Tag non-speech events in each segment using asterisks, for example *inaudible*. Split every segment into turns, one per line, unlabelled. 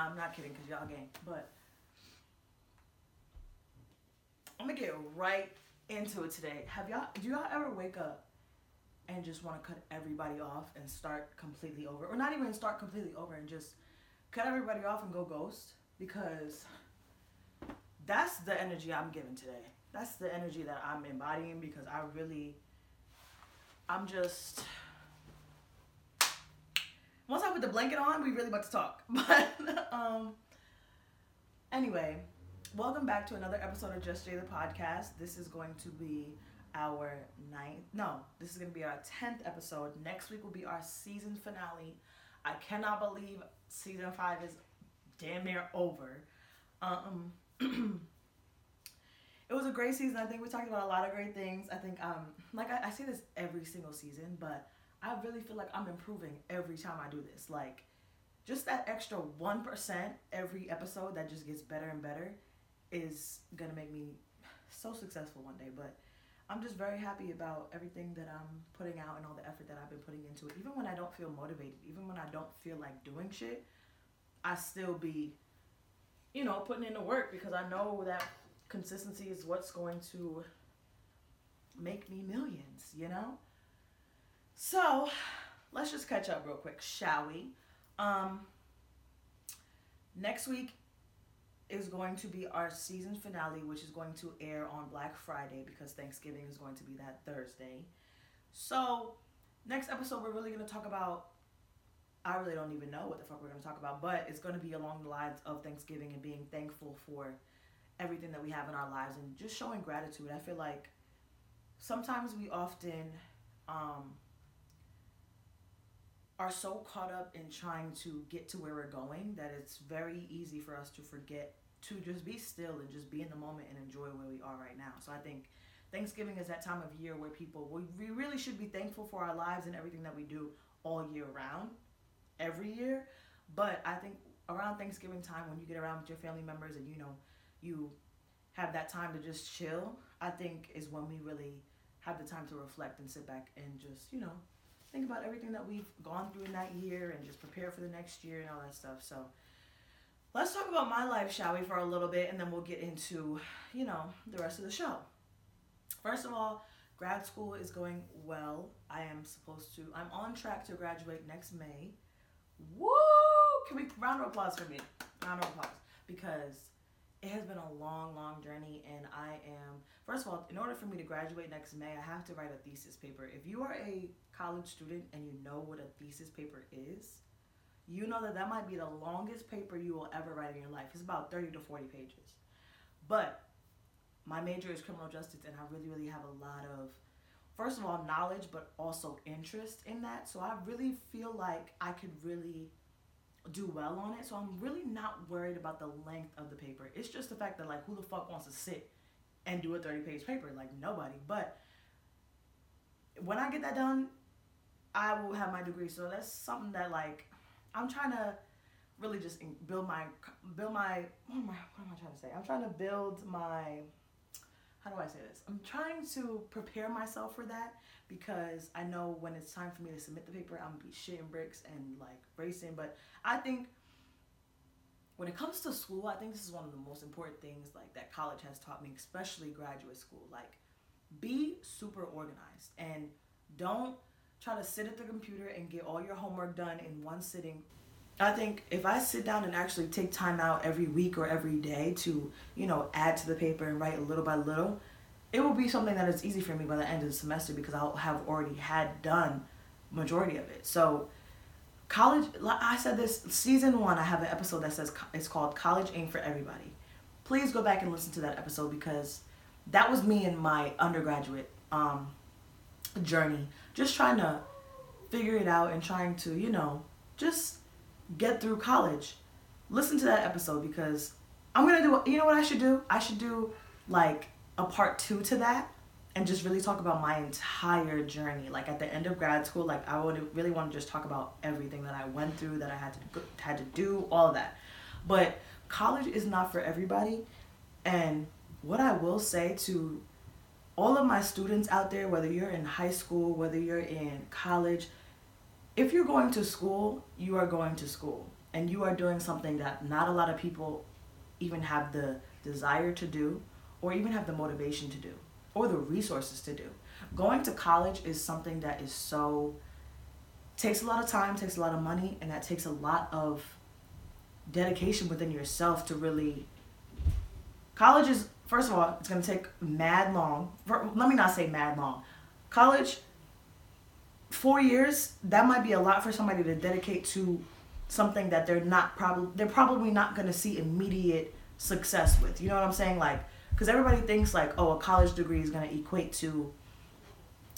I'm not kidding because y'all gang. But I'm gonna get right into it today. Have y'all? Do y'all ever wake up and just want to cut everybody off and start completely over, or not even start completely over and just cut everybody off and go ghost? Because that's the energy I'm giving today. That's the energy that I'm embodying because I really, I'm just. Once I put the blanket on, we really about to talk. *laughs* But um, anyway, welcome back to another episode of Just Jay the podcast. This is going to be our ninth. No, this is going to be our tenth episode. Next week will be our season finale. I cannot believe season five is damn near over. Um, *clears throat* it was a great season. I think we talked about a lot of great things. I think, um, like I, I say this every single season, but I really feel like I'm improving every time I do this. Like, just that extra 1% every episode that just gets better and better is gonna make me so successful one day. But I'm just very happy about everything that I'm putting out and all the effort that I've been putting into it. Even when I don't feel motivated, even when I don't feel like doing shit, I still be, you know, putting in the work because I know that consistency is what's going to make me millions, you know? So let's just catch up real quick, shall we? Um, next week is going to be our season finale, which is going to air on Black Friday because Thanksgiving is going to be that Thursday. So, next episode, we're really going to talk about. I really don't even know what the fuck we're going to talk about, but it's going to be along the lines of Thanksgiving and being thankful for everything that we have in our lives and just showing gratitude. I feel like sometimes we often um, are so caught up in trying to get to where we're going that it's very easy for us to forget to just be still and just be in the moment and enjoy where we are right now. So I think Thanksgiving is that time of year where people we really should be thankful for our lives and everything that we do all year round, every year. But I think around Thanksgiving time when you get around with your family members and you know you have that time to just chill, I think is when we really have the time to reflect and sit back and just, you know, think about everything that we've gone through in that year and just prepare for the next year and all that stuff. So let's talk about my life, shall we, for a little bit, and then we'll get into, you know, the rest of the show. First of all, grad school is going well. I am supposed to, I'm on track to graduate next May. Woo! Can we round of applause for me? Round of applause. Because it has been a long, long journey, and I am, first of all, in order for me to graduate next May, I have to write a thesis paper. If you are a college student and you know what a thesis paper is, you know that that might be the longest paper you will ever write in your life. It's about 30 to 40 pages. But my major is criminal justice, and I really, really have a lot of, first of all, knowledge, but also interest in that. So I really feel like I could really do well on it. So I'm really not worried about the length of the paper. It's just the fact that like who the fuck wants to sit and do a 30 page paper? Like nobody. But when I get that done, I will have my degree. So that's something that like I'm trying to really just build my build my what am I what am I trying to say? I'm trying to build my how do I say this? I'm trying to prepare myself for that because I know when it's time for me to submit the paper, I'm gonna be shitting bricks and like racing. But I think when it comes to school, I think this is one of the most important things like that college has taught me, especially graduate school. Like, be super organized and don't try to sit at the computer and get all your homework done in one sitting. I think if I sit down and actually take time out every week or every day to, you know, add to the paper and write little by little, it will be something that is easy for me by the end of the semester because I'll have already had done majority of it. So college I said this season 1 I have an episode that says it's called College Ain't for Everybody. Please go back and listen to that episode because that was me in my undergraduate um, journey just trying to figure it out and trying to, you know, just get through college. Listen to that episode because I'm to do you know what I should do? I should do like a part two to that and just really talk about my entire journey. Like at the end of grad school, like I would really want to just talk about everything that I went through, that I had to had to do, all of that. But college is not for everybody. And what I will say to all of my students out there, whether you're in high school, whether you're in college, if you're going to school, you are going to school. and you are doing something that not a lot of people even have the desire to do or even have the motivation to do or the resources to do. Going to college is something that is so takes a lot of time, takes a lot of money, and that takes a lot of dedication within yourself to really college is first of all, it's going to take mad long. For, let me not say mad long. College 4 years, that might be a lot for somebody to dedicate to something that they're not probably they're probably not going to see immediate success with. You know what I'm saying? Like because everybody thinks like, oh, a college degree is going to equate to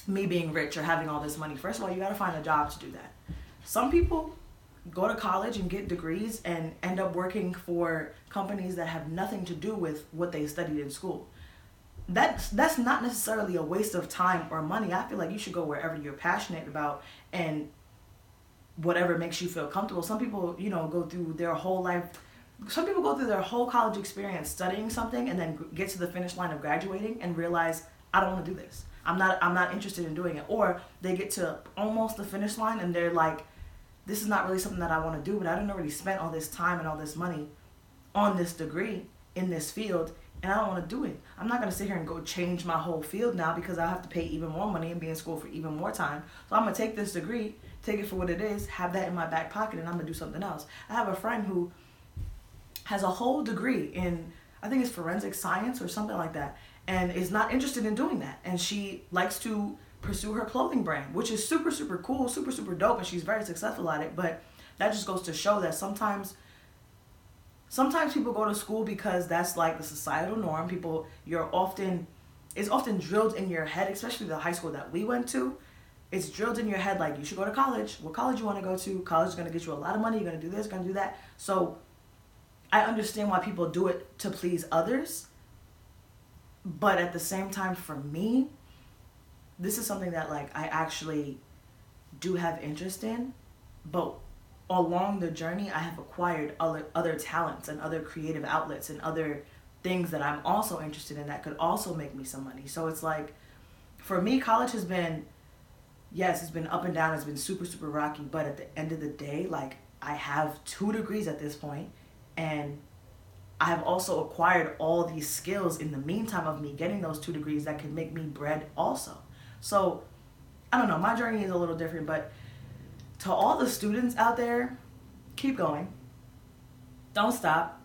me being rich or having all this money. First of all, you got to find a job to do that. Some people go to college and get degrees and end up working for companies that have nothing to do with what they studied in school. That's that's not necessarily a waste of time or money. I feel like you should go wherever you're passionate about and whatever makes you feel comfortable. Some people, you know, go through their whole life some people go through their whole college experience studying something and then get to the finish line of graduating and realize I don't want to do this. I'm not I'm not interested in doing it. Or they get to almost the finish line and they're like, this is not really something that I want to do, but I didn't already spent all this time and all this money on this degree in this field and I don't want to do it. I'm not gonna sit here and go change my whole field now because I have to pay even more money and be in school for even more time. So I'm gonna take this degree, take it for what it is, have that in my back pocket, and I'm gonna do something else. I have a friend who has a whole degree in I think it's forensic science or something like that and is not interested in doing that and she likes to pursue her clothing brand which is super super cool super super dope and she's very successful at it but that just goes to show that sometimes sometimes people go to school because that's like the societal norm. People you're often it's often drilled in your head especially the high school that we went to. It's drilled in your head like you should go to college. What college you want to go to? College is going to get you a lot of money. You're going to do this going to do that. So I understand why people do it to please others. But at the same time, for me, this is something that like I actually do have interest in. But along the journey, I have acquired other other talents and other creative outlets and other things that I'm also interested in that could also make me some money. So it's like, for me, college has been, yes, it's been up and down. It's been super super rocky. But at the end of the day, like I have two degrees at this point and I have also acquired all these skills in the meantime of me getting those two degrees that can make me bread also. So I don't know, my journey is a little different, but to all the students out there, keep going. Don't stop.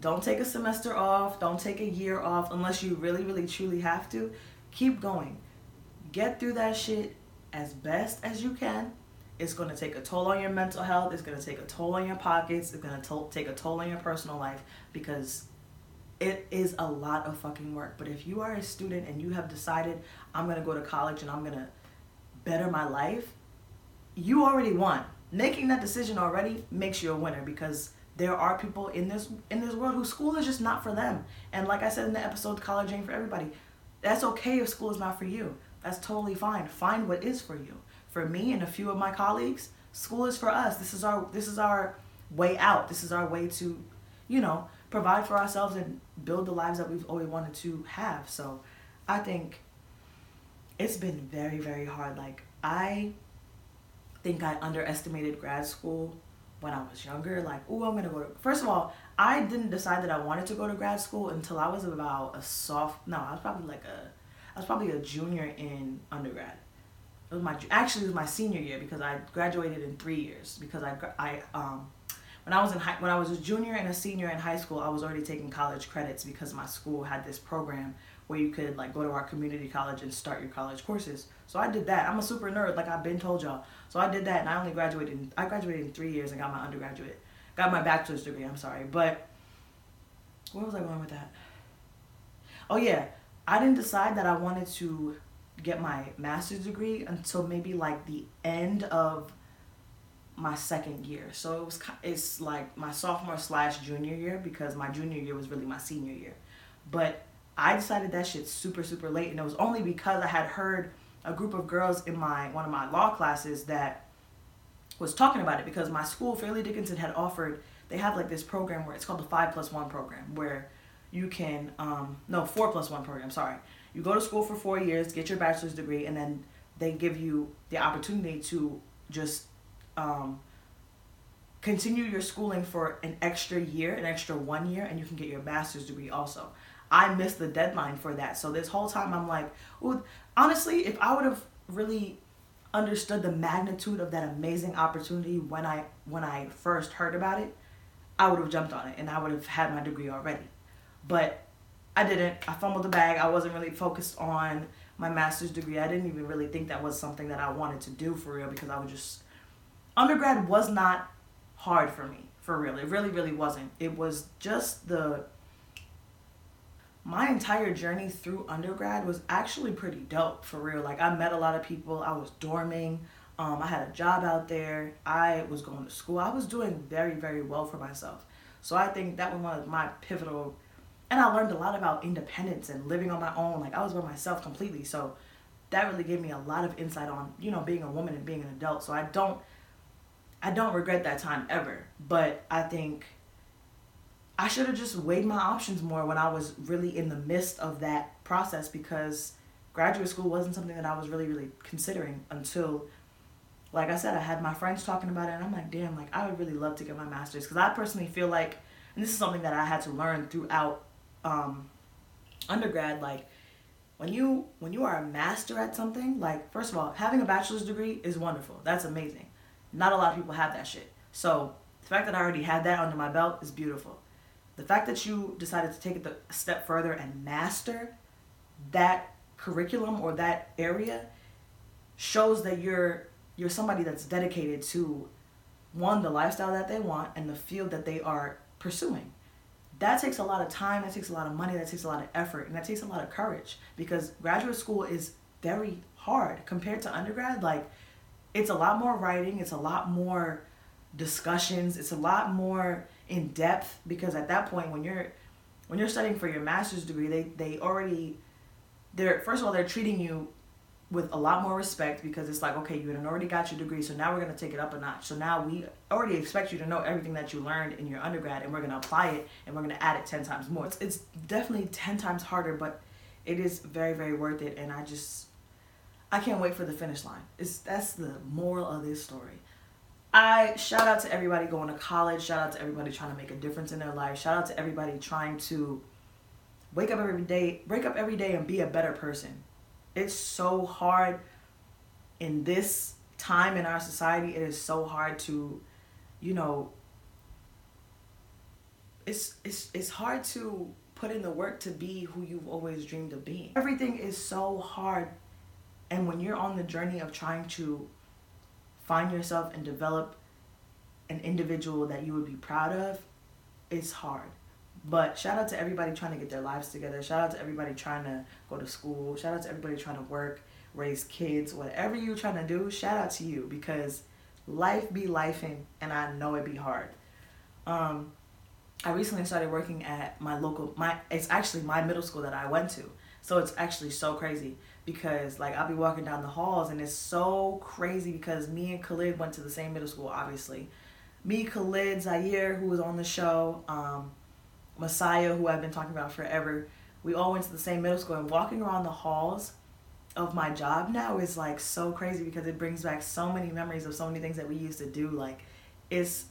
Don't take a semester off. Don't take a year off unless you really, really, truly have to. Keep going. Get through that shit as best as you can it's going to take a toll on your mental health. It's going to take a toll on your pockets. It's going to take a toll on your personal life because it is a lot of fucking work. But if you are a student and you have decided, I'm going to go to college and I'm going to better my life, you already won. Making that decision already makes you a winner because there are people in this in this world whose school is just not for them. And like I said in the episode, college ain't for everybody. That's okay if school is not for you. That's totally fine. Find what is for you for me and a few of my colleagues, school is for us. This is our this is our way out. This is our way to, you know, provide for ourselves and build the lives that we've always wanted to have. So, I think it's been very very hard. Like I think I underestimated grad school when I was younger. Like, oh, I'm gonna go to. First of all, I didn't decide that I wanted to go to grad school until I was about a soft. No, I was probably like a. I was probably a junior in undergrad it was my actually it was my senior year because I graduated in three years because I I um when I was in high, when I was a junior and a senior in high school I was already taking college credits because my school had this program where you could like go to our community college and start your college courses. So I did that. I'm a super nerd like I've been told y'all. So I did that and I only graduated in, I graduated in 3 years and got my undergraduate got my bachelor's degree, I'm sorry. But where was I going with that? Oh yeah, I didn't decide that I wanted to get my master's degree until maybe like the end of my second year. So it was it's like my sophomore slash junior year because my junior year was really my senior year. But I decided that shit super super late, and it was only because I had heard a group of girls in my one of my law classes that was talking about it because my school Fairleigh Dickinson had offered they have like this program where it's called the five plus one program where you can um no four plus one program sorry you go to school for four years, get your bachelor's degree, and then they give you the opportunity to just um, continue your schooling for an extra year, an extra one year, and you can get your master's degree also. I missed the deadline for that. So this whole time I'm like, ooh, honestly, if I would have really understood the magnitude of that amazing opportunity when I when I first heard about it, I would have jumped on it and I would have had my degree already. But I didn't. I fumbled the bag. I wasn't really focused on my master's degree. I didn't even really think that was something that I wanted to do for real because I was just undergrad was not hard for me for real. It really really wasn't. It was just the my entire journey through undergrad was actually pretty dope for real. Like I met a lot of people. I was dorming. Um, I had a job out there. I was going to school. I was doing very very well for myself. So I think that was one of my pivotal. And I learned a lot about independence and living on my own. Like I was by myself completely. So that really gave me a lot of insight on you know being a woman and being an adult. So I don't I don't regret that time ever. But I think I should have just weighed my options more when I was really in the midst of that process because graduate school wasn't something that I was really, really considering until, like I said, I had my friends talking about it, and I'm like, damn, like I would really love to get my master's because I personally feel like, and this is something that I had to learn throughout um, undergrad, like when you when you are a master at something, like first of all, having a bachelor's degree is wonderful. That's amazing. Not a lot of people have that shit. So the fact that I already had that under my belt is beautiful the fact that you decided to take it a step further and master that curriculum or that area shows that you're you're somebody that's dedicated to one the lifestyle that they want and the field that they are pursuing. That takes a lot of time that takes a lot of money that takes a lot of effort and that takes a lot of courage because graduate school is very hard compared to undergrad. Like it's a lot more writing it's a lot more discussions it's a lot more in depth because at that point when you're when you're studying for your master's degree they they already they're first of all they're treating you with a lot more respect because it's like okay you already got your degree so now we're going to take it up a notch. So now we already expect you to know everything that you learned in your undergrad and we're going to apply it and we're going to add it 10 times more. It's, it's definitely 10 times harder but it is very very worth it and i just i can't wait for the finish line. It's that's the moral of this story I shout out to everybody going to college. Shout out to everybody trying to make a difference in their life. Shout out to everybody trying to wake up every day, wake up every day and be a better person. It's so hard in this time in our society. It is so hard to, you know, it's it's it's hard to put in the work to be who you've always dreamed of being. Everything is so hard. And when you're on the journey of trying to find yourself and develop an individual that you would be proud of, it's hard. But shout out to everybody trying to get their lives together. Shout out to everybody trying to go to school. Shout out to everybody trying to work, raise kids, whatever you're trying to do. Shout out to you because life be lifing, and I know it be hard. Um, I recently started working at my local my it's actually my middle school that I went to. So it's actually so crazy because like I'll be walking down the halls and it's so crazy because me and Khalid went to the same middle school, obviously. Me, Khalid, Zaire, who was on the show, um, Messiah, who I've been talking about forever, we all went to the same middle school and walking around the halls of my job now is like so crazy because it brings back so many memories of so many things that we used to do. Like it's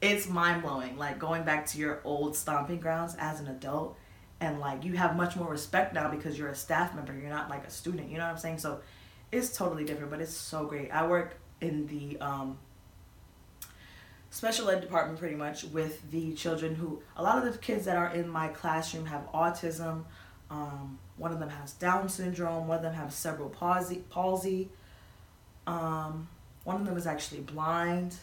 it's mind blowing. Like going back to your old stomping grounds as an adult and like you have much more respect now because you're a staff member. You're not like a student. You know what i'm saying? So it's totally different but it's so great. I work in the um, special ed department pretty much with the children who a lot of the kids that are in my classroom have autism. Um, one of them has down syndrome. One of them has cerebral palsy palsy. Um, one of them is actually blind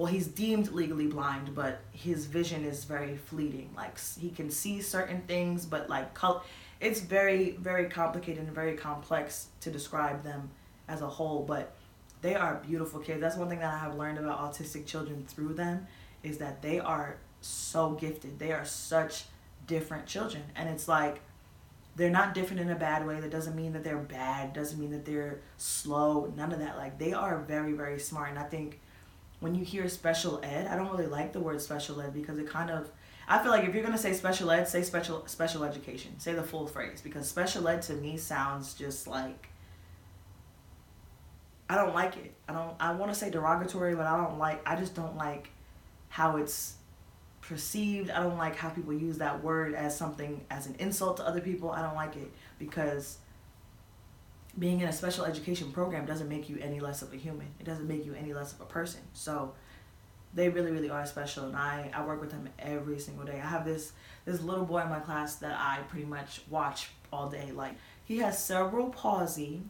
well he's deemed legally blind but his vision is very fleeting. Like he can see certain things but like color it's very very complicated and very complex to describe them as a whole but they are beautiful kids. That's one thing that i have learned about autistic children through them is that they are so gifted. They are such different children. And it's like they're not different in a bad way. That doesn't mean that they're bad. Doesn't mean that they're slow. None of that. Like they are very very smart. And i think when you hear special ed, I don't really like the word special ed because it kind of I feel like if you're gonna say special ed, say special special education. Say the full phrase because special ed to me sounds just like I don't like it. I don't. I want to say derogatory, but I don't like. I just don't like how it's perceived. I don't like how people use that word as something as an insult to other people. I don't like it because being in a special education program doesn't make you any less of a human. It doesn't make you any less of a person. So they really, really are special, and I I work with them every single day. I have this this little boy in my class that I pretty much watch all day. Like he has cerebral palsy.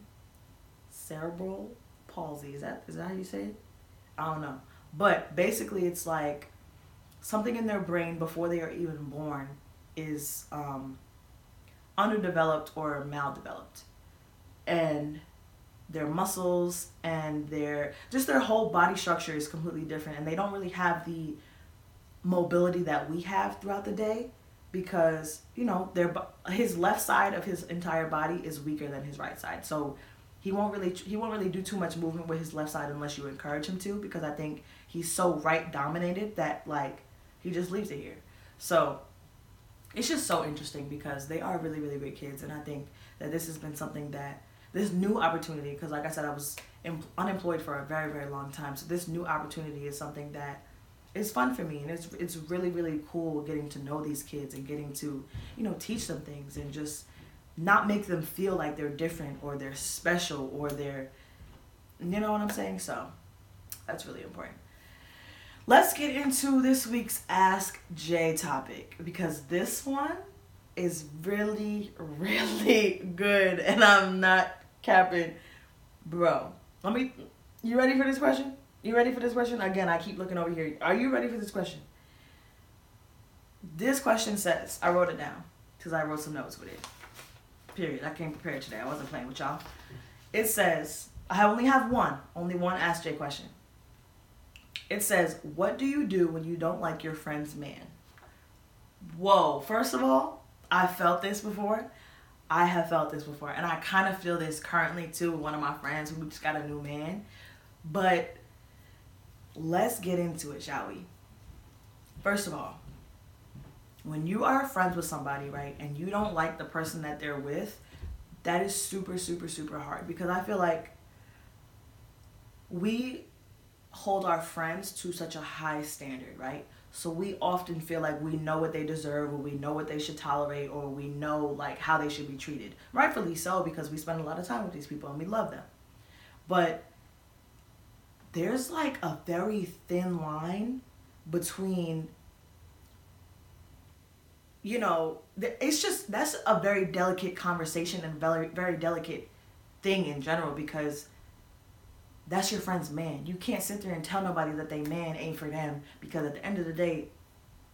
Cerebral palsy is that is that how you say it? I don't know, but basically it's like something in their brain before they are even born is um, underdeveloped or maldeveloped, and their muscles and their just their whole body structure is completely different, and they don't really have the mobility that we have throughout the day because you know their his left side of his entire body is weaker than his right side. So he won't really he won't really do too much movement with his left side unless you encourage him to because i think he's so right dominated that like he just leaves it here. So it's just so interesting because they are really really great kids. And i think that this has been something that this new opportunity because like i said i was em- unemployed for a very very long time. So this new opportunity is something that is fun for me and it's it's really really cool getting to know these kids and getting to you know teach them things and just not make them feel like they're different or they're special or they're you know what I'm saying? So that's really important. Let's get into this week's ask Jay topic because this one is really *laughs* really good and I'm not capping bro let me you ready for this question you ready for this question? Again, I keep looking over here. Are you ready for this question? This question says, I wrote it down because I wrote some notes with it. Period. I came prepared today. I wasn't playing with y'all. It says, I only have one, only one Ask Jay question. It says, What do you do when you don't like your friend's man? Whoa, first of all, I felt this before. I have felt this before. And I kind of feel this currently too with one of my friends who just got a new man. But let's get into it, shall we? First of all, when you are friends with somebody, right, and you don't like the person that they're with, that is super, super, super hard because I feel like we hold our friends to such a high standard, right? So we often feel like we know what they deserve or we know what they should tolerate or we know like how they should be treated. Rightfully so because we spend a lot of time with these people and we love them. But there's like a very thin line between you know it's just that's a very delicate conversation and very very delicate thing in general because that's your friend's man you can't sit there and tell nobody that they man ain't for them because at the end of the day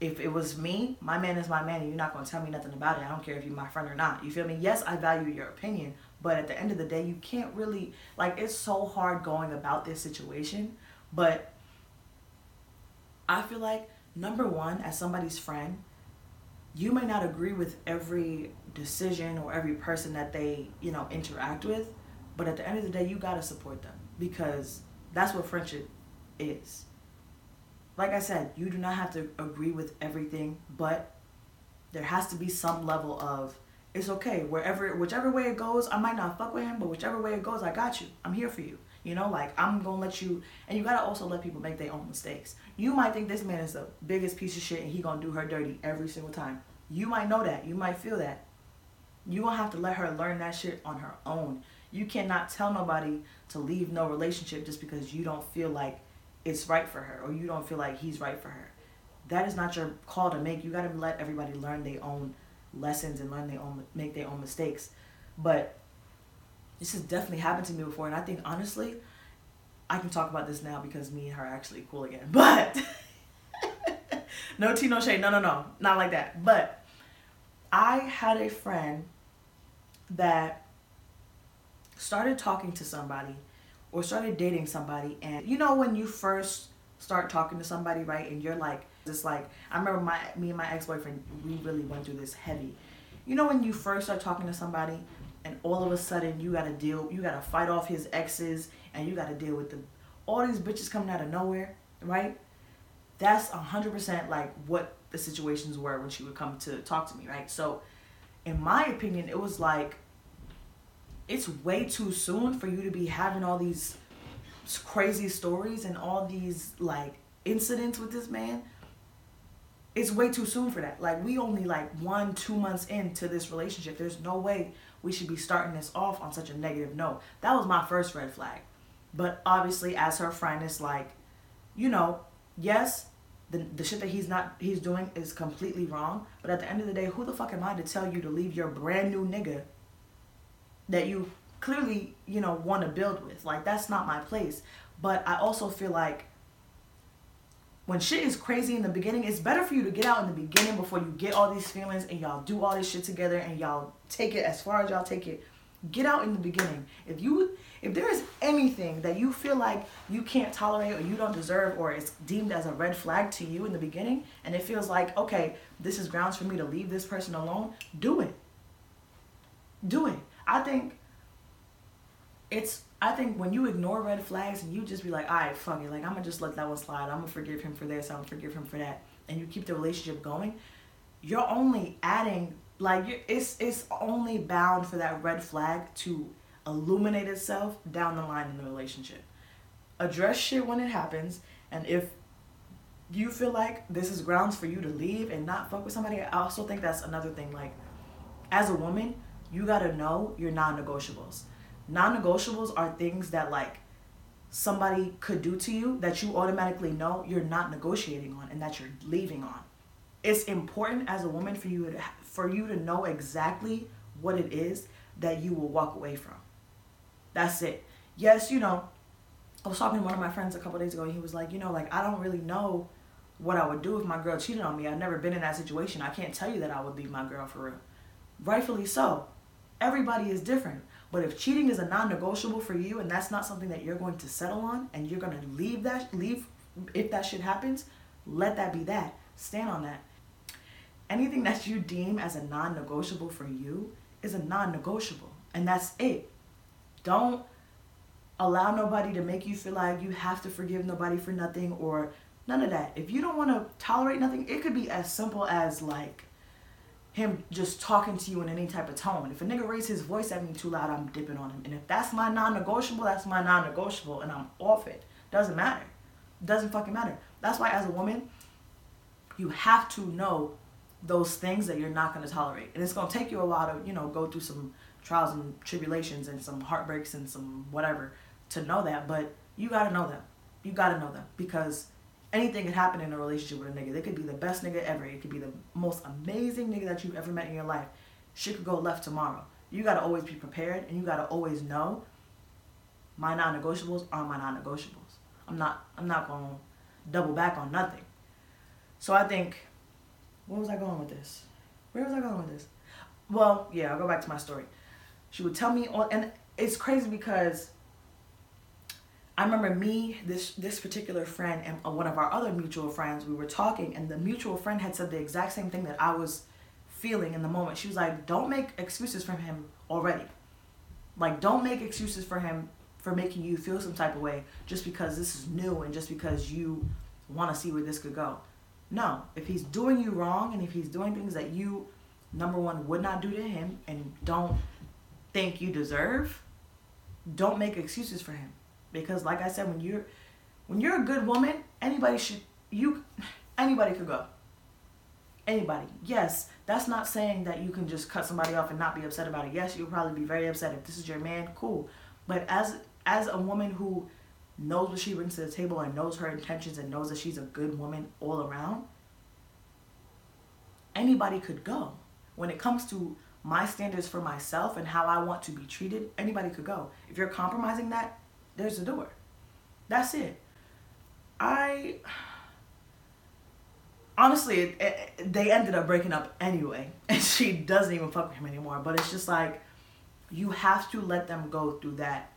if it was me my man is my man and you're not to tell me nothing about it i don't care if you're my friend or not you feel me yes i value your opinion but at the end of the day, you can't really, like, it's so hard going about this situation. But I feel like, number one, as somebody's friend, you may not agree with every decision or every person that they, you know, interact with. But at the end of the day, you got to support them because that's what friendship is. Like I said, you do not have to agree with everything, but there has to be some level of it's okay. Wherever, whichever way it goes, I might not fuck with him, but whichever way it goes, I got you. I'm here for you. You know, like I'm gonna let you, and you gotta also let people make their own mistakes. You might think this man is the biggest piece of shit, and he gonna do her dirty every single time. You might know that. You might feel that. You gonna have to let her learn that shit on her own. You cannot tell nobody to leave no relationship just because you don't feel like it's right for her or you don't feel like he's right for her. That is not your call to make. You gotta let everybody learn their own lessons and learn their own make their own mistakes. But this has definitely happened to me before, and I think honestly, I can talk about this now because me and her are actually cool again. *laughs* But *laughs* no tea, no shade. No, no, no, not like that. But I had a friend that started talking to somebody or started dating somebody, and you know when you first start talking to somebody, right, and you're like it's like I remember my me and my ex boyfriend. We really went through this heavy. You know when you first start talking to somebody, and all of a sudden you got to deal, you got to fight off his exes, and you got to deal with the all these bitches coming out of nowhere, right? That's a hundred percent like what the situations were when she would come to talk to me, right? So, in my opinion, it was like it's way too soon for you to be having all these crazy stories and all these like incidents with this man, it's way too soon for that. Like we only like one, two months into this relationship. There's no way we should be starting this off on such a negative note. That was my first red flag. But obviously, as her friend, it's like, you know, yes, the, the shit that he's not he's doing is completely wrong. But at the end of the day, who the fuck am I to tell you to leave your brand new nigga that you clearly, you know, want to build with? Like that's not my place. But I also feel like when shit is crazy in the beginning, it's better for you to get out in the beginning before you get all these feelings and y'all do all this shit together and y'all take it as far as y'all take it. Get out in the beginning. If you if there is anything that you feel like you can't tolerate or you don't deserve or it's deemed as a red flag to you in the beginning and it feels like okay this is grounds for me to leave this person alone do it do it i think it's i think when you ignore red flags and you just be like all right fuck it like i'm gonna just let that one slide i'm gonna forgive him for this i'm gonna forgive him for that and you keep the relationship going you're only adding like it's it's only bound for that red flag to illuminate itself down the line in the relationship. Address shit when it happens, and if you feel like this is grounds for you to leave and not fuck with somebody, I also think that's another thing. Like, as a woman, you gotta know your non negotiables. Non negotiables are things that, like, somebody could do to you that you automatically know you're not negotiating on and that you're leaving on. It's important as a woman for you to for you to know exactly what it is that you will walk away from. That's it. Yes, you know, I was talking to one of my friends a couple days ago and he was like, you know, like I don't really know what I would do if my girl cheated on me. I've never been in that situation. I can't tell you that I would leave my girl for real. Rightfully so. Everybody is different. But if cheating is a non-negotiable for you and that's not something that you're going to settle on and you're going to leave that leave if that shit happens, let that be that. Stand on that. Anything that you deem as a non-negotiable for you is a non-negotiable and that's it. Don't allow nobody to make you feel like you have to forgive nobody for nothing or none of that. If you don't want to tolerate nothing, it could be as simple as like him just talking to you in any type of tone. If a nigga raises his voice at me too loud, I'm dipping on him. And if that's my non-negotiable, that's my non-negotiable, and I'm off it. Doesn't matter. Doesn't fucking matter. That's why as a woman, you have to know those things that you're not gonna tolerate. And it's gonna take you a while to, you know, go through some trials and tribulations and some heartbreaks and some whatever to know that. But you gotta know them. You gotta know them because anything could happen in a relationship with a nigga. They could be the best nigga ever. It could be the most amazing nigga that you've ever met in your life. Shit could go left tomorrow. You gotta always be prepared and you gotta always know my non-negotiables are my non-negotiables. I'm not I'm not gonna double back on nothing. So I think where was I going with this? Where was I going with this? Well, yeah, I'll go back to my story. She would tell me on, and it's crazy because I remember me, this this particular friend, and uh, one of our other mutual friends. We were talking, and the mutual friend had said the exact same thing that I was feeling in the moment. She was like, "Don't make excuses for him already. Like, don't make excuses for him for making you feel some type of way just because this is new and just because you want to see where this could go. No, if he's doing you wrong and if he's doing things that you, number one, would not do to him and don't think you deserve, don't make excuses for him. Because like I said, when you're when you're a good woman, anybody should you anybody could go. Anybody. Yes, that's not saying that you can just cut somebody off and not be upset about it. Yes, you'll probably be very upset if this is your man, cool. But as as a woman who knows what she brings to the table and knows her intentions and knows that she's a good woman all around, anybody could go. When it comes to my standards for myself and how I want to be treated, anybody could go. If you're compromising that, there's the door. That's it. I honestly, it, it, they ended up breaking up anyway, *laughs* and she doesn't even fuck with him anymore. But it's just like you have to let them go through that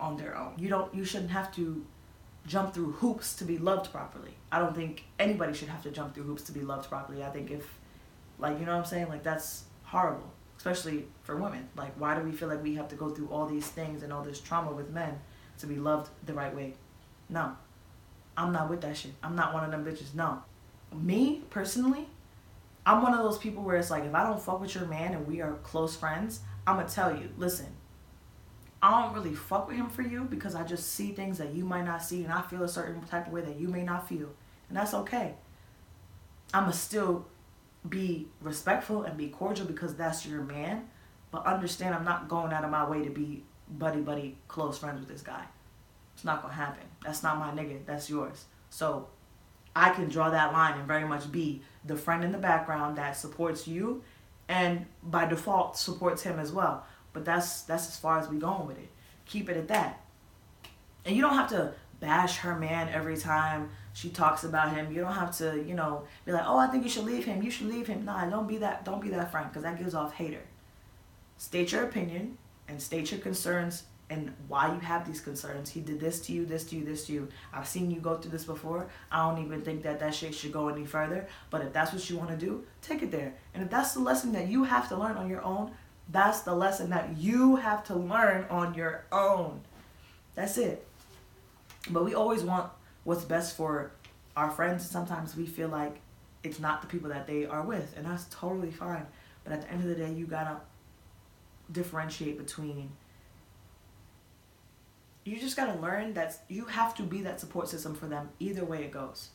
on their own. You don't. You shouldn't have to jump through hoops to be loved properly. I don't think anybody should have to jump through hoops to be loved properly. I think if, like, you know what I'm saying, like that's horrible especially for women. Like, why do we feel like we have to go through all these things and all this trauma with men to be loved the right way? No. I'm not with that shit. I'm not one of them bitches. No. Me, personally, I'm one of those people where it's like, if I don't fuck with your man and we are close friends, I'm going to tell you, listen, I don't really fuck with him for you because I just see things that you might not see and I feel a certain type of way that you may not feel. And that's okay. I'ma still be respectful and be cordial because that's your man. But understand I'm not going out of my way to be buddy buddy close friends with this guy. It's not gonna happen. That's not my nigga. That's yours. So I can draw that line and very much be the friend in the background that supports you and by default supports him as well. But that's that's as far as we going with it. Keep it at that. And you don't have to bash her man every time she talks about him. You don't have to, you know, be like, "Oh, I think you should leave him. You should leave him." Nah, don't be that. Don't be that friend because that gives off hater. State your opinion and state your concerns and why you have these concerns. He did this to you, this to you, this to you. I've seen you go through this before. I don't even think that that shit should go any further. But if that's what you want to do, take it there. And if that's the lesson that you have to learn on your own, that's the lesson that you have to learn on your own. That's it. But we always want what's best for our friends. Sometimes we feel like it's not the people that they are with, and that's totally fine. But at the end of the day, you gotta differentiate between you just gotta learn that you have to be that support system for them either way it goes.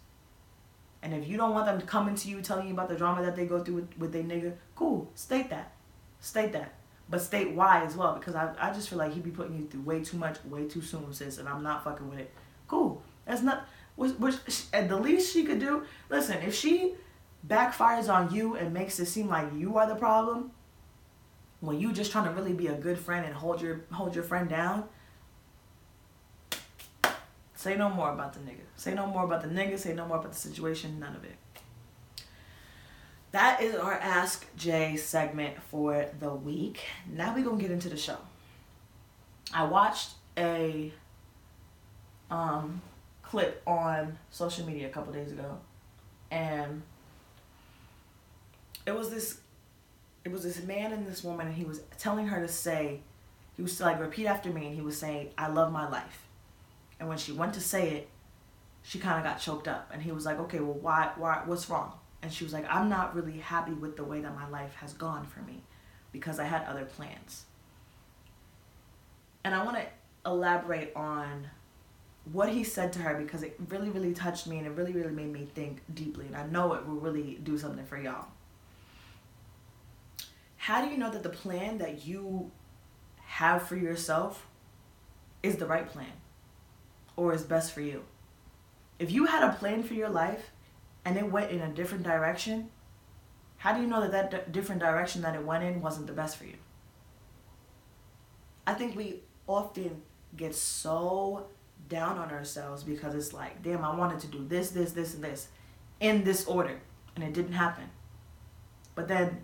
And if you don't want them coming to you telling you about the drama that they go through with, with their nigga, cool, state that. State that. But state why as well, because I, I just feel like he be putting you through way too much, way too soon, sis, and I'm not fucking with it. Cool. That's not which, which at the least she could do. Listen, if she backfires on you and makes it seem like you are the problem, when you just trying to really be a good friend and hold your hold your friend down, say no more about the nigga. Say no more about the nigga. Say no more about the situation. None of it. That is our Ask Jay segment for the week. Now we're gonna get into the show. I watched a um, clip on social media a couple days ago, and it was this it was this man and this woman, and he was telling her to say, he was like repeat after me, and he was saying, "I love my life," and when she went to say it, she kind of got choked up, and he was like, "Okay, well, why, why, what's wrong?" And she was like, "I'm not really happy with the way that my life has gone for me, because I had other plans." And I want to elaborate on what he said to her because it really, really touched me and it really, really made me think deeply. And I know it will really do something for y'all. How do you know that the plan that you have for yourself is the right plan or is best for you? If you had a plan for your life and it went in a different direction, how do you know that that d- different direction that it went in wasn't the best for you? I think we often get so down on ourselves because it's like, damn, I wanted to do this, this, this, and this in this order, and it didn't happen. But then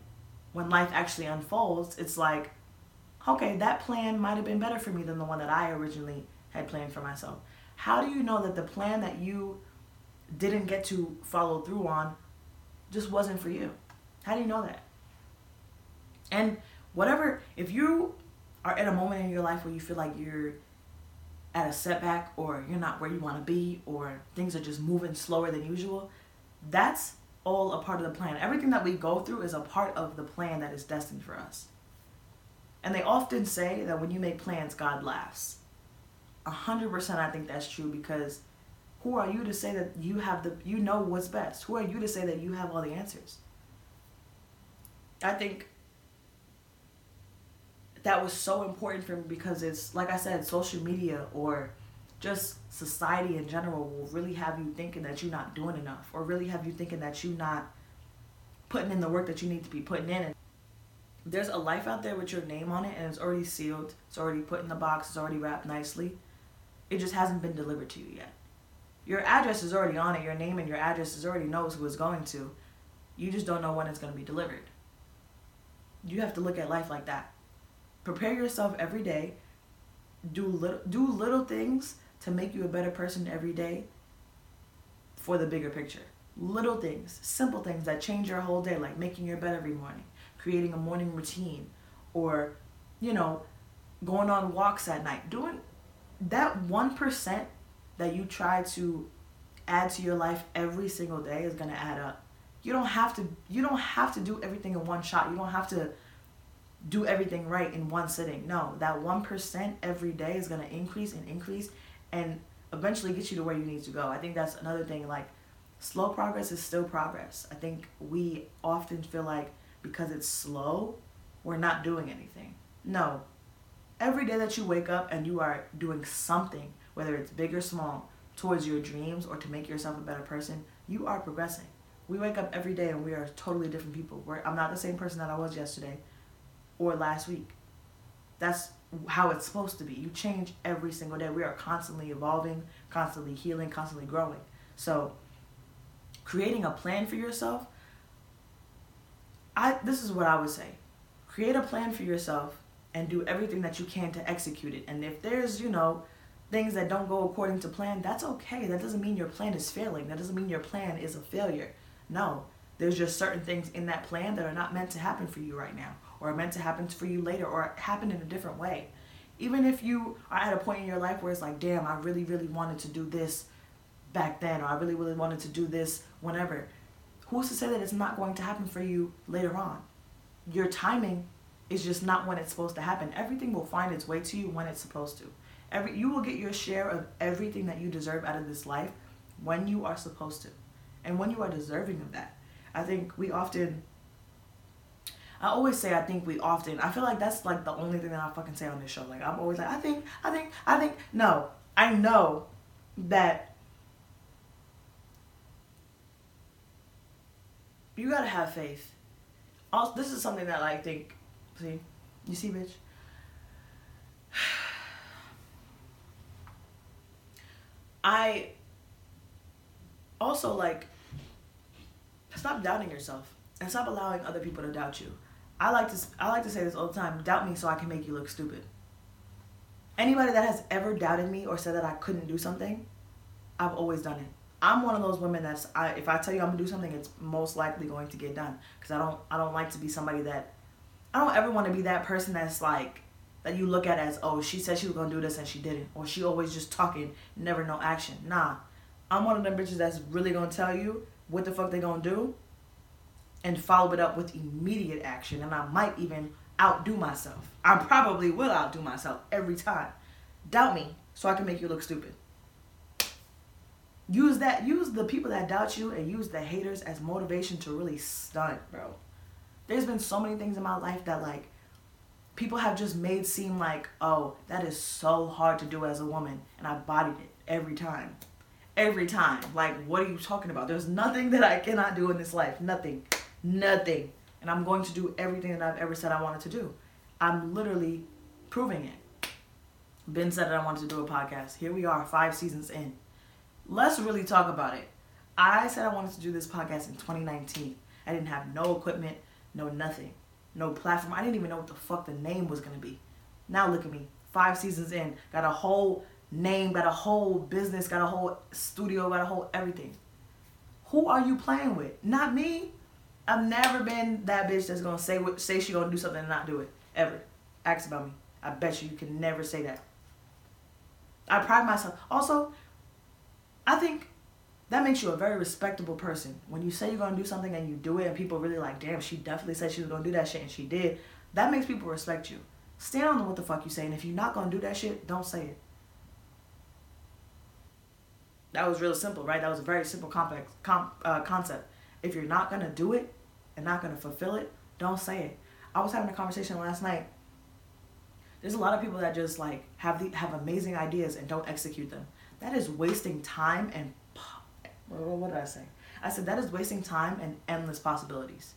when life actually unfolds, it's like, okay, that plan might have been better for me than the one that I originally had planned for myself. How do you know that the plan that you didn't get to follow through on just wasn't for you? How do you know that? And whatever, if you are at a moment in your life where you feel like you're at a setback or you're not where you want to be or things are just moving slower than usual, that's all a part of the plan. Everything that we go through is a part of the plan that is destined for us. And they often say that when you make plans, God laughs. A hundred percent, I think that's true because who are you to say that you have the you know what's best? Who are you to say that you have all the answers? I think that was so important for me because it's like I said, social media or just society in general will really have you thinking that you're not doing enough or really have you thinking that you're not putting in the work that you need to be putting in. And there's a life out there with your name on it and it's already sealed, it's already put in the box, it's already wrapped nicely. It just hasn't been delivered to you yet. Your address is already on it, your name and your address is already knows who it's going to. You just don't know when it's going to be delivered. You have to look at life like that. Prepare yourself every day. Do little do little things to make you a better person every day for the bigger picture. Little things, simple things that change your whole day, like making your bed every morning, creating a morning routine, or, you know, going on walks at night. Doing that 1% that you try to add to your life every single day is going to add up. You don't have to you don't have to do everything in one shot. You don't have to do everything right in one sitting. No, that 1% every day is going to increase and increase and eventually get you to where you need to go. I think that's another thing. Like, slow progress is still progress. I think we often feel like because it's slow, we're not doing anything. No. Every day that you wake up and you are doing something, whether it's big or small, towards your dreams or to make yourself a better person, you are progressing. We wake up every day and we are totally different people. We're, I'm not the same person that I was yesterday or last week. That's how it's supposed to be. You change every single day. We are constantly evolving, constantly healing, constantly growing. So, creating a plan for yourself, I this is what I would say. Create a plan for yourself and do everything that you can to execute it. And if there's, you know, things that don't go according to plan, that's okay. That doesn't mean your plan is failing. That doesn't mean your plan is a failure. No, there's just certain things in that plan that are not meant to happen for you right now or meant to happen for you later or happen in a different way. Even if you are at a point in your life where it's like, damn, I really, really wanted to do this back then or I really, really wanted to do this whenever. Who's to say that it's not going to happen for you later on? Your timing is just not when it's supposed to happen. Everything will find its way to you when it's supposed to. Every you will get your share of everything that you deserve out of this life when you are supposed to. And when you are deserving of that. I think we often I always say I think we often. I feel like that's like the only thing that I fucking say on this show. Like I'm always like I think, I think, I think. No, I know that you gotta have faith. Also, this is something that I think. See, you see, bitch. *sighs* I also like stop doubting yourself and stop allowing other people to doubt you. I like to I like to say this all the time. Doubt me so I can make you look stupid. Anybody that has ever doubted me or said that I couldn't do something, I've always done it. I'm one of those women that's I if I tell you I'm gonna do something, it's most likely going to get done. Cause I don't I don't like to be somebody that I don't ever want to be that person that's like that you look at as oh she said she was gonna do this and she didn't or she always just talking never no action. Nah, I'm one of them bitches that's really gonna tell you what the fuck they gonna do and follow it up with immediate action. And I might even outdo myself. I probably will outdo myself every time. Doubt me so I can make you look stupid. Use that, use the people that doubt you and use the haters as motivation to really stunt, bro. There's been so many things in my life that like people have just made seem like, oh, that is so hard to do as a woman. And I bodied it every time. Every time. Like, what are you talking about? There's nothing that I cannot do in this life. Nothing. Nothing. And I'm going to do everything that I've ever said I wanted to do. I'm literally proving it. Ben said that I wanted to do a podcast. Here we are, five seasons in. Let's really talk about it. I said I wanted to do this podcast in 2019. I didn't have no equipment, no nothing, no platform. I didn't even know what the fuck the name was gonna be. Now look at me, five seasons in, got a whole name, got a whole business, got a whole studio, got a whole everything. Who are you playing with? Not me. I've never been that bitch that's gonna say what say she gonna do something and not do it ever. Ask about me. I bet you you can never say that. I pride myself. Also, I think that makes you a very respectable person. When you say you're gonna do something and you do it, and people really like, damn, she definitely said she was gonna do that shit and she did. That makes people respect you. Stand on what the fuck you say, and if you're not gonna do that shit, don't say it. That was real simple, right? That was a very simple complex comp, uh, concept. If you're not gonna do it, and not going to fulfill it, don't say it. I was having a conversation last night. There's a lot of people that just like have the have amazing ideas and don't execute them. That is wasting time and what did I say? I said that is wasting time and endless possibilities.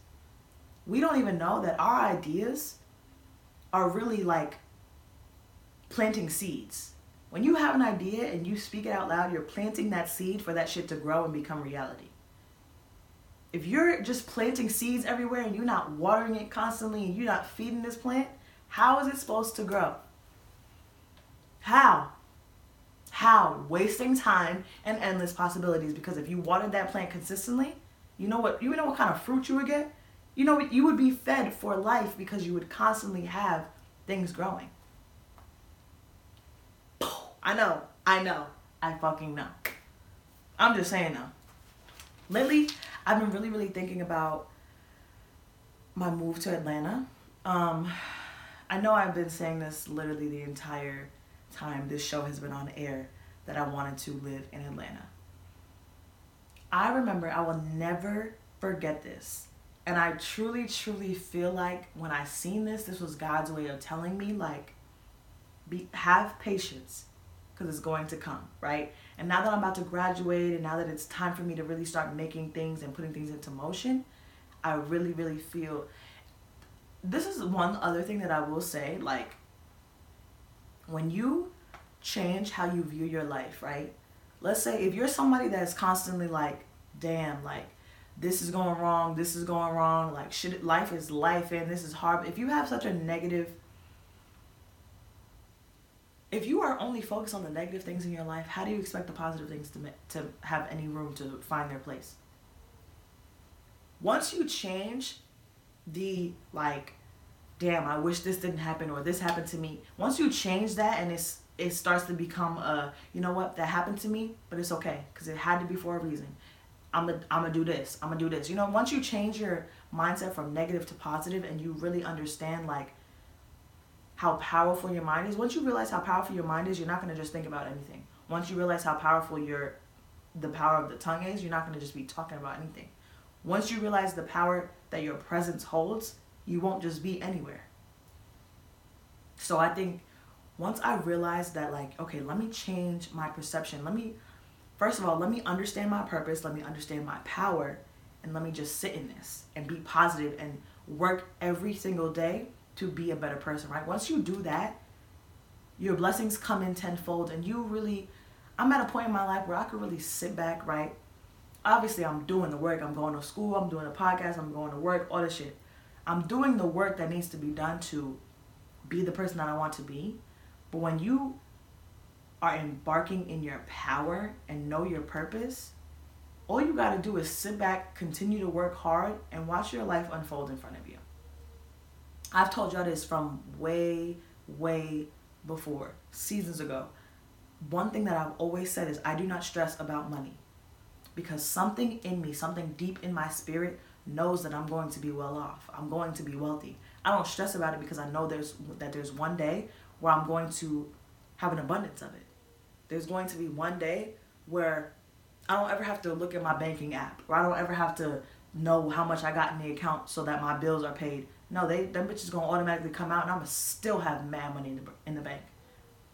We don't even know that our ideas are really like planting seeds. When you have an idea and you speak it out loud, you're planting that seed for that shit to grow and become reality if you're just planting seeds everywhere and you're not watering it constantly and you're not feeding this plant, how is it supposed to grow? How? How? Wasting time and endless possibilities because if you watered that plant consistently, you know what you know what kind of fruit you would get? You know you would be fed for life because you would constantly have things growing. I know. I know. I fucking know. I'm just saying though. Lately, I've been really, really thinking about my move to Atlanta Um, I know I've been saying this literally the entire time this show has been on air that I wanted to live in Atlanta. I remember, I will never forget this. And I truly, truly feel like when I seen this, this was God's way of telling me, like, be have patience because it's going to come, right? And now that I'm about to graduate and now that it's time for me to really start making things and putting things into motion, I really, really feel this is one other thing that I will say like when you change how you view your life, right? Let's say if you're somebody that's constantly like, damn, like this is going wrong, this is going wrong, like shit life is life and this is hard. If you have such a negative if you are only focused on the negative things in your life, how do you expect the positive things to to have any room to find their place? Once you change the like damn i wish this didn't happen or this happened to me once you change that and it's it starts to become a you know what that happened to me but it's okay because it had to be for a reason i'm gonna I'm gonna do this i'm gonna do this you know once you change your mindset from negative to positive and you really understand like how powerful your mind is once you realize how powerful your mind is you're not going to just think about anything once you realize how powerful your the power of the tongue is you're not going to just be talking about anything once you realize the power that your presence holds you won't just be anywhere. So I think once I realized that, like, okay, let me change my perception. Let me, first of all, let me understand my purpose. Let me understand my power. And let me just sit in this and be positive and work every single day to be a better person, right? Once you do that, your blessings come in tenfold and you really, I'm at a point in my life where I could really sit back, right? Obviously, I'm doing the work. I'm going to school. I'm doing a podcast. I'm going to work, all this shit. I'm doing the work that needs to be done to be the person that I want to be. But when you are embarking in your power and know your purpose, all you got to do is sit back, continue to work hard, and watch your life unfold in front of you. I've told y'all this from way, way before, seasons ago. One thing that I've always said is I do not stress about money because something in me, something deep in my spirit, knows that I'm going to be well off. I'm going to be wealthy. I don't stress about it because I know there's that there's one day where I'm going to have an abundance of it. There's going to be one day where I don't ever have to look at my banking app or I don't ever have to know how much I got in the account so that my bills are paid. No, they them bitches gonna automatically come out and I'm gonna still have mad money in the in the bank,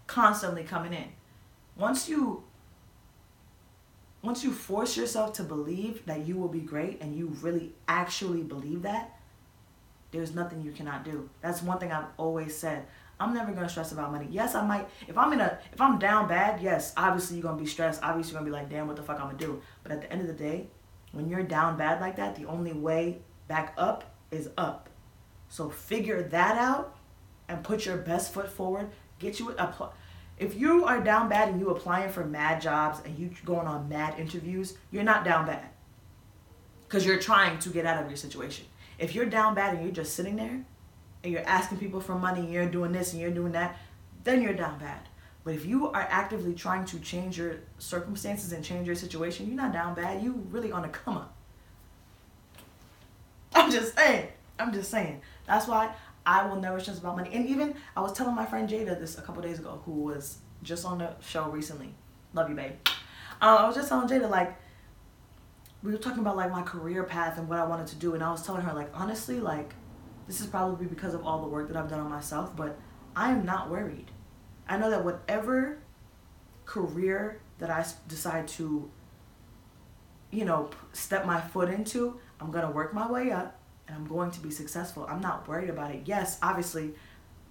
constantly coming in. Once you once you force yourself to believe that you will be great and you really actually believe that, there's nothing you cannot do. That's one thing I've always said. I'm never gonna stress about money. Yes, I might if I'm in a if I'm down bad, yes, obviously you're gonna be stressed. Obviously you're gonna be like, damn, what the fuck I'm gonna do? But at the end of the day, when you're down bad like that, the only way back up is up. So figure that out and put your best foot forward. Get you a if you are down bad and you applying for mad jobs and you going on mad interviews, you're not down bad. Because you're trying to get out of your situation. If you're down bad and you're just sitting there and you're asking people for money and you're doing this and you're doing that, then you're down bad. But if you are actively trying to change your circumstances and change your situation, you're not down bad. You really on a come up. I'm just saying. I'm just saying. That's why I will never stress about money. And even I was telling my friend Jada this a couple days ago, who was just on the show recently. Love you, babe. Uh, I was just telling Jada like we were talking about like my career path and what I wanted to do, and I was telling her like honestly like this is probably because of all the work that I've done on myself, but I am not worried. I know that whatever career that I decide to, you know, step my foot into, I'm gonna work my way up and I'm going to be successful. I'm not worried about it. Yes, obviously,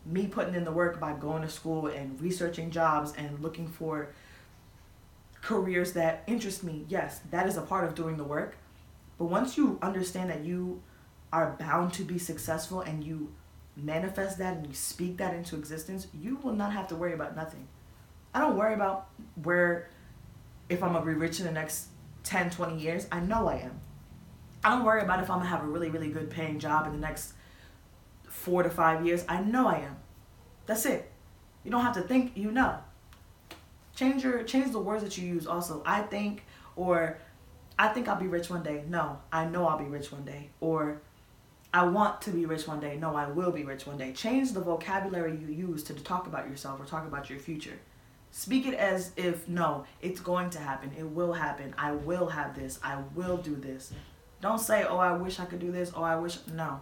me putting in the work by going to school and researching jobs and looking for careers that interest me, yes, that is a part of doing the work. But once you understand that you are bound to be successful and you manifest that and you speak that into existence, you will not have to worry about nothing. I don't worry about where, if I'm gonna be rich in the next 10, 20 years. I know I am. I don't worry about if I'm gonna have a really, really good paying job in the next four to five years. I know I am. That's it. You don't have to think, you know. Change your change the words that you use also. I think or I think I'll be rich one day. No, I know I'll be rich one day. Or I want to be rich one day. No, I will be rich one day. Change the vocabulary you use to talk about yourself or talk about your future. Speak it as if no, it's going to happen. It will happen. I will have this. I will do this. Don't say, "Oh, I wish I could do this." Oh, I wish no.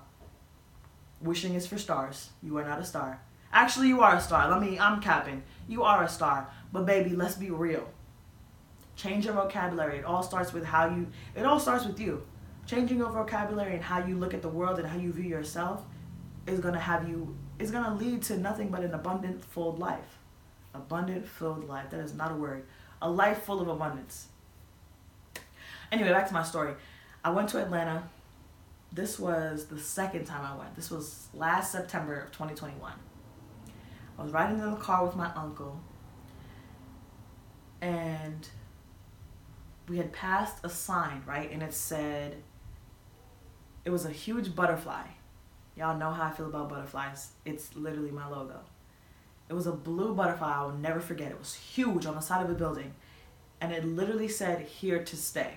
Wishing is for stars. You are not a star. Actually, you are a star. Let me I'm capping. You are a star. But baby, let's be real. Change your vocabulary. It all starts with how you it all starts with you changing your vocabulary and how you look at the world and how you view yourself is going to have you is going to lead to nothing but an abundant filled life. Abundant filled life. That is not a word. A life full of abundance. Anyway back to my story. I went to atlanta. This was the second time i went. This was last september of 2021 i was riding in the car with my uncle and we had passed a sign right? And it said it was a huge butterfly. Y'all know how I feel about butterflies. It's literally my logo. It was a blue butterfly. I will never forget. It was huge on the side of a building. And it literally said, here to stay.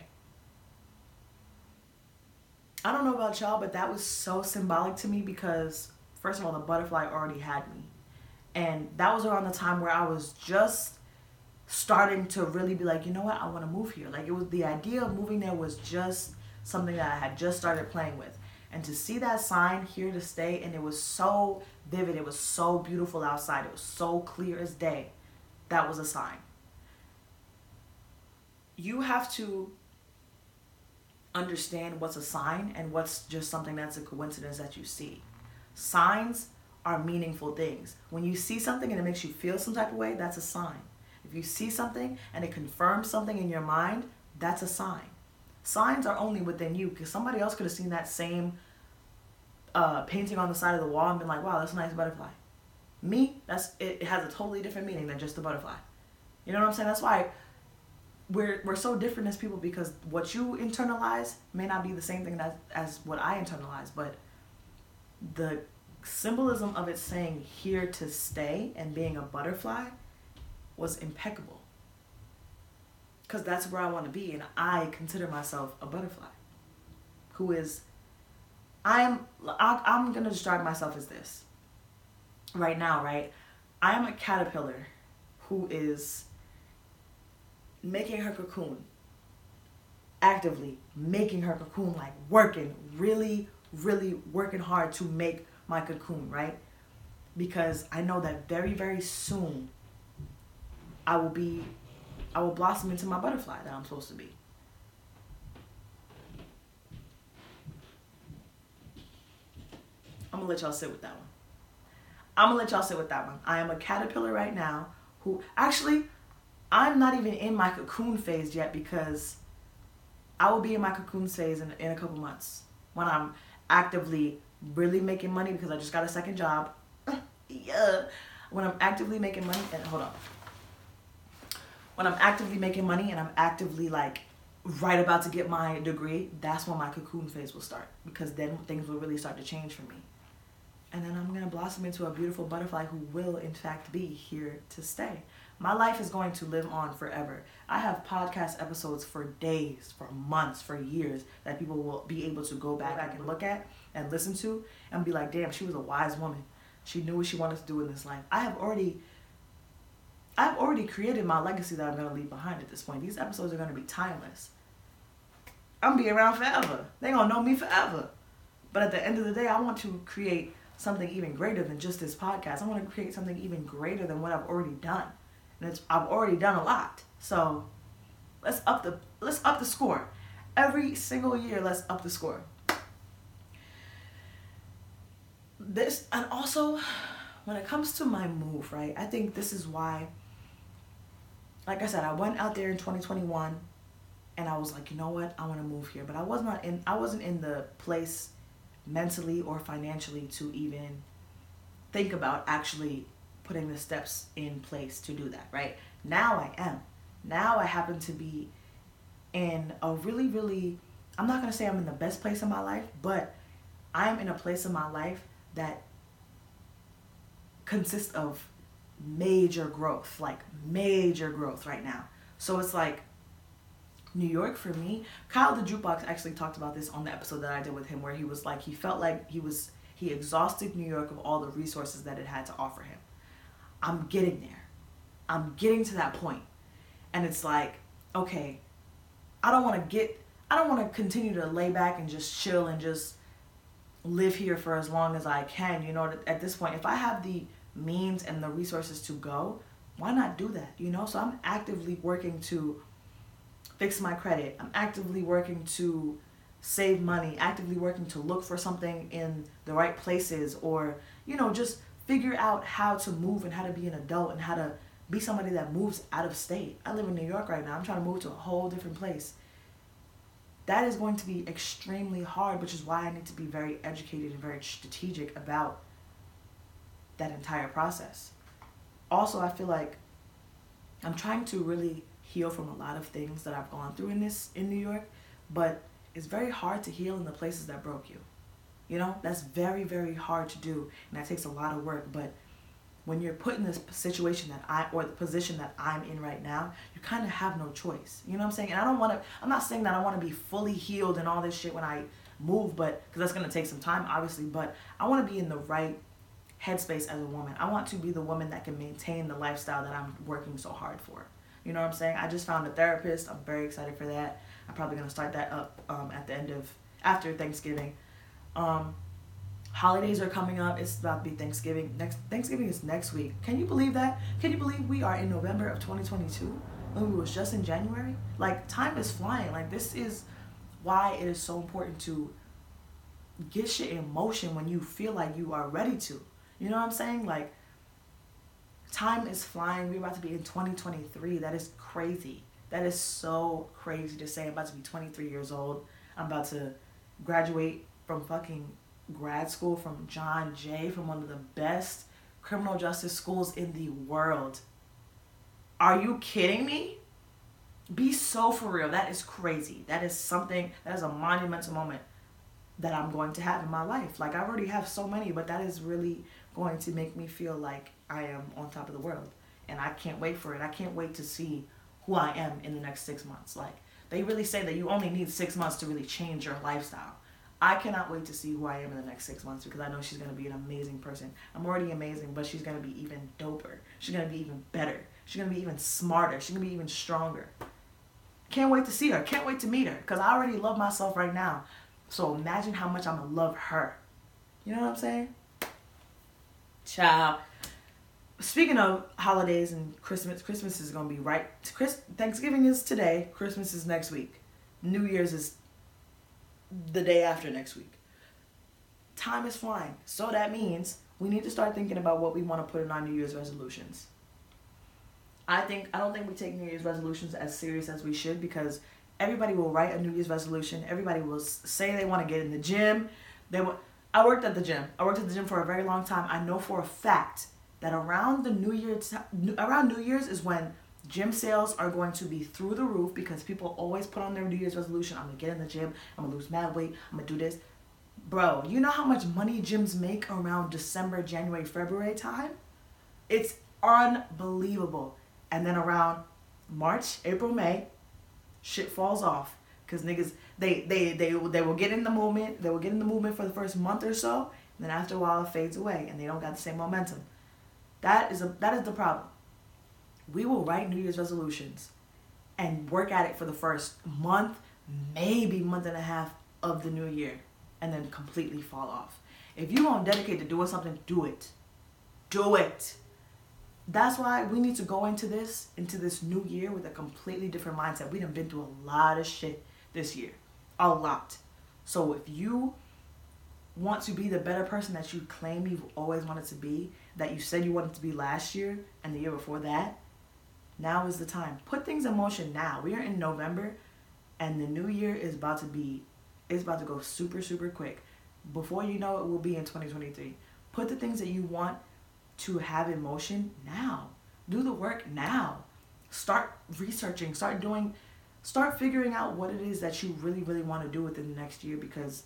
I don't know about y'all, but that was so symbolic to me because, first of all, the butterfly already had me. And that was around the time where I was just starting to really be like, you know what, I want to move here. Like, it was the idea of moving there was just something that I had just started playing with. And to see that sign here to stay, and it was so vivid, it was so beautiful outside, it was so clear as day, that was a sign. You have to understand what's a sign and what's just something that's a coincidence that you see. Signs are meaningful things. When you see something and it makes you feel some type of way, that's a sign. If you see something and it confirms something in your mind, that's a sign. Signs are only within you because somebody else could have seen that same uh, painting on the side of the wall and been like, wow, that's a nice butterfly. Me, that's it, it has a totally different meaning than just a butterfly. You know what I'm saying? That's why we're we're so different as people because what you internalize may not be the same thing as, as what I internalize, but the symbolism of it saying here to stay and being a butterfly was impeccable because that's where I want to be, and I consider myself a butterfly, who is, I am, I, I'm gonna describe myself as this. Right now, right, I am a caterpillar, who is making her cocoon, actively making her cocoon, like working, really, really working hard to make my cocoon, right? Because I know that very, very soon I will be I will blossom into my butterfly that I'm supposed to be. I'm gonna let y'all sit with that one. I'm gonna let y'all sit with that one. I am a caterpillar right now who actually I'm not even in my cocoon phase yet because I will be in my cocoon phase in, in a couple months when I'm actively really making money because I just got a second job. *laughs* yeah. When I'm actively making money and hold on when I'm actively making money and I'm actively like right about to get my degree, that's when my cocoon phase will start because then things will really start to change for me. And then I'm to blossom into a beautiful butterfly who will, in fact, be here to stay. My life is going to live on forever. I have podcast episodes for days, for months, for years that people will be able to go back and look at and listen to and be like, damn, she was a wise woman. She knew what she wanted to do in this life. I have already I've already created my legacy that I'm going to leave behind at this point. These episodes are going to be timeless. I'm going to be around forever. They're going to know me forever. But at the end of the day, I want to create something even greater than just this podcast. I want to create something even greater than what I've already done. And it's, I've already done a lot. So let's up the let's up the score. Every single year, let's up the score. This and also when it comes to my move, right? I think this is why like I said, I went out there in 2021 and I was like, you know what? I want to move here. But I was not in I wasn't in the place mentally or financially to even think about actually putting the steps in place to do that, right? Now I am. Now I happen to be in a really really I'm not going to say I'm in the best place in my life, but I'm in a place in my life that consists of major growth, like major growth right now. So it's like New York for me, Kyle the Jukebox actually talked about this on the episode that I did with him, where he was like, he felt like he was he exhausted New York of all the resources that it had to offer him. I'm getting there. I'm getting to that point. And it's like, okay, I don't want to get I don't want to continue to lay back and just chill and just live here for as long as I can. You know, at this point, if I have the means and the resources to go, why not do that? You know, so I'm actively working to fix my credit. I'm actively working to save money, actively working to look for something in the right places or, you know, just figure out how to move and how to be an adult and how to be somebody that moves out of state. I live in New York right now. I'm trying to move to a whole different place. That is going to be extremely hard, which is why I need to be very educated and very strategic about that entire process. Also, I feel like I'm trying to really heal from a lot of things that I've gone through in this in New York, but it's very hard to heal in the places that broke you. You know, that's very, very hard to do, and that takes a lot of work. But when you're put in this situation that I, or the position that I'm in right now, you kind of have no choice. You know what I'm saying? And I don't want to, I'm not saying that I want to be fully healed and all this shit when I move, but, because that's going to take some time, obviously, but I want to be in the right headspace as a woman. I want to be the woman that can maintain the lifestyle that I'm working so hard for. You know what I'm saying? I just found a therapist. I'm very excited for that. I'm probably gonna start that up um, at the end of after Thanksgiving. Um, holidays are coming up. It's about to be Thanksgiving. Next Thanksgiving is next week. Can you believe that? Can you believe we are in November of 2022 when we was just in January? Like time is flying. Like this is why it is so important to get shit in motion when you feel like you are ready to. You know what I'm saying? Like time is flying. We're about to be in 2023. That is crazy. That is so crazy to say. I'm about to be 23 years old. I'm about to graduate from fucking grad school from John Jay, from one of the best criminal justice schools in the world. Are you kidding me? Be so for real. That is crazy. That is something, that is a monumental moment that I'm going to have in my life. Like, I already have so many, but that is really going to make me feel like I am on top of the world. And I can't wait for it. I can't wait to see who I am in the next six months. Like, they really say that you only need six months to really change your lifestyle. I cannot wait to see who I am in the next six months because I know she's going to be an amazing person. I'm already amazing, but she's going to be even doper. She's going to be even better. She's going to be even smarter. She's going to be even stronger. Can't wait to see her. Can't wait to meet her because I already love myself right now. So imagine how much I'm going to love her. You know what I'm saying? Ciao speaking of holidays and Christmas, Christmas is gonna be right. Chris, Thanksgiving is today. Christmas is next week. New Year's is the day after next week. Time is flying, so that means we need to start thinking about what we want to put in our New Year's resolutions. I think I don't think we take New Year's resolutions as serious as we should because everybody will write a New Year's resolution. Everybody will say they want to get in the gym. They want. I worked at the gym. I worked at the gym for a very long time. I know for a fact that around the New Year's around New Year's is when gym sales are going to be through the roof because people always put on their New Year's resolution. I'm gonna get in the gym. I'm gonna lose mad weight. I'm gonna do this. Bro, you know how much money gyms make around December, January, February time? It's unbelievable. And then around March, April, May, shit falls off because niggas they they they they will get in the movement. They will get in the movement for the first month or so. And then after a while, it fades away, and they don't got the same momentum. That is a that is the problem. We will write New Year's resolutions and work at it for the first month, maybe month and a half of the new year, and then completely fall off. If you want to dedicate to doing something, do it. Do it. That's why we need to go into this, into this new year with a completely different mindset. We have been through a lot of shit this year. A lot. So if you want to be the better person that you claim you've always wanted to be, that you said you wanted to be last year and the year before that, now is the time. Put things in motion now. We are in November and the new year is about to be it's about to go super super quick. Before you know it we'll be in 2023. Put the things that you want to have in motion now. Do the work now. Start researching, start doing start figuring out what it is that you really really want to do within the next year because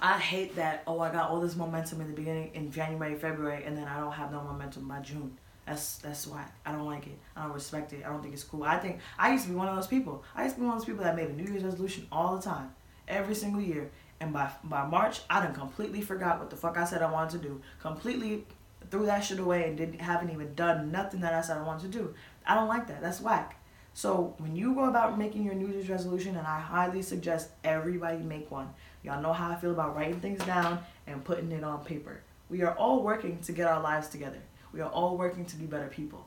I hate that, oh, I got all this momentum in the beginning in January, February, and then I don't have no momentum by June. That's that's whack. I don't like it. I don't respect it. I don't think it's cool. I think I used to be one of those people. I used to be one of those people that made a New Year's resolution all the time, every single year. And by by March, I done completely forgot what the fuck I said I wanted to do. Completely threw that shit away and didn't haven't even done nothing that I said I wanted to do. I don't like that. That's whack. So when you go about making your New Year's resolution, and I highly suggest everybody make one. Y'all know how I feel about writing things down and putting it on paper. We are all working to get our lives together. We are all working to be better people.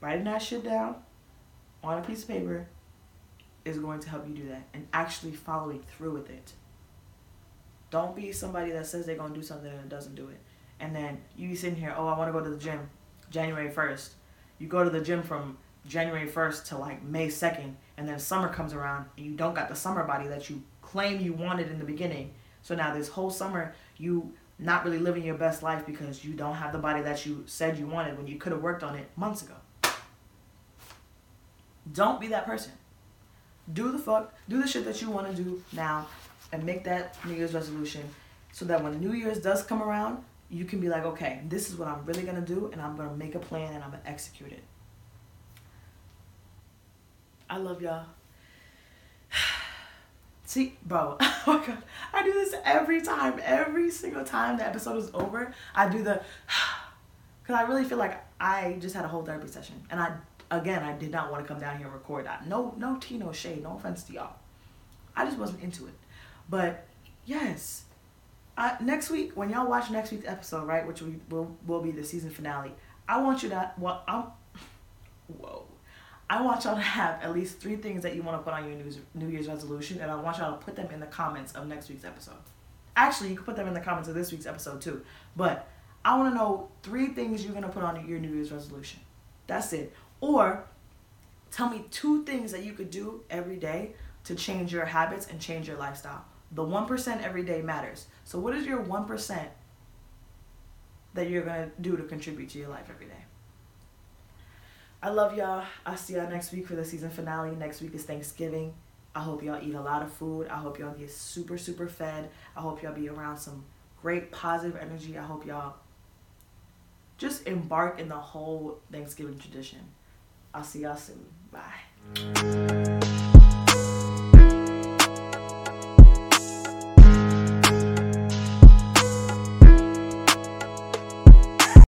Writing that shit down on a piece of paper is going to help you do that and actually following through with it. Don't be somebody that says they're going to do something and doesn't do it. And then you be sitting here, oh, I want to go to the gym January 1st. You go to the gym from January 1st to like May 2nd, and then summer comes around and you don't got the summer body that you claim you wanted in the beginning. So now this whole summer, you not really living your best life because you don't have the body that you said you wanted when you could have worked on it months ago. Don't be that person. Do the fuck, do the shit that you want to do now and make that New Year's resolution so that when New Year's does come around, you can be like, okay, this is what I'm really going to do and I'm going to make a plan and I'm going to execute it. I love y'all. *sighs* See, bro, *laughs* oh my god, I do this every time. Every single time the episode is over, I do the, *sighs* because I really feel like I just had a whole therapy session, and I, again, I did not want to come down here and record that. No, no tea, no shade, no offense to y'all. I just wasn't into it, but yes, I, next week when y'all watch next week's episode, right, which we will will be the season finale. I want you to well, I'm, *laughs* whoa. I want y'all to have at least three things that you want to put on your New Year's resolution, and I want y'all to put them in the comments of next week's episode. Actually, you can put them in the comments of this week's episode too. But I want to know three things you're going to put on your New Year's resolution. That's it. Or tell me two things that you could do every day to change your habits and change your lifestyle. The 1% every day matters. So, what is your 1% that you're going to do to contribute to your life every day? I love y'all. I'll see y'all next week for the season finale. Next week is Thanksgiving. I hope y'all eat a lot of food. I hope y'all get super, super fed. I hope y'all be around some great positive energy. I hope y'all just embark in the whole Thanksgiving tradition. I'll see y'all soon. Bye.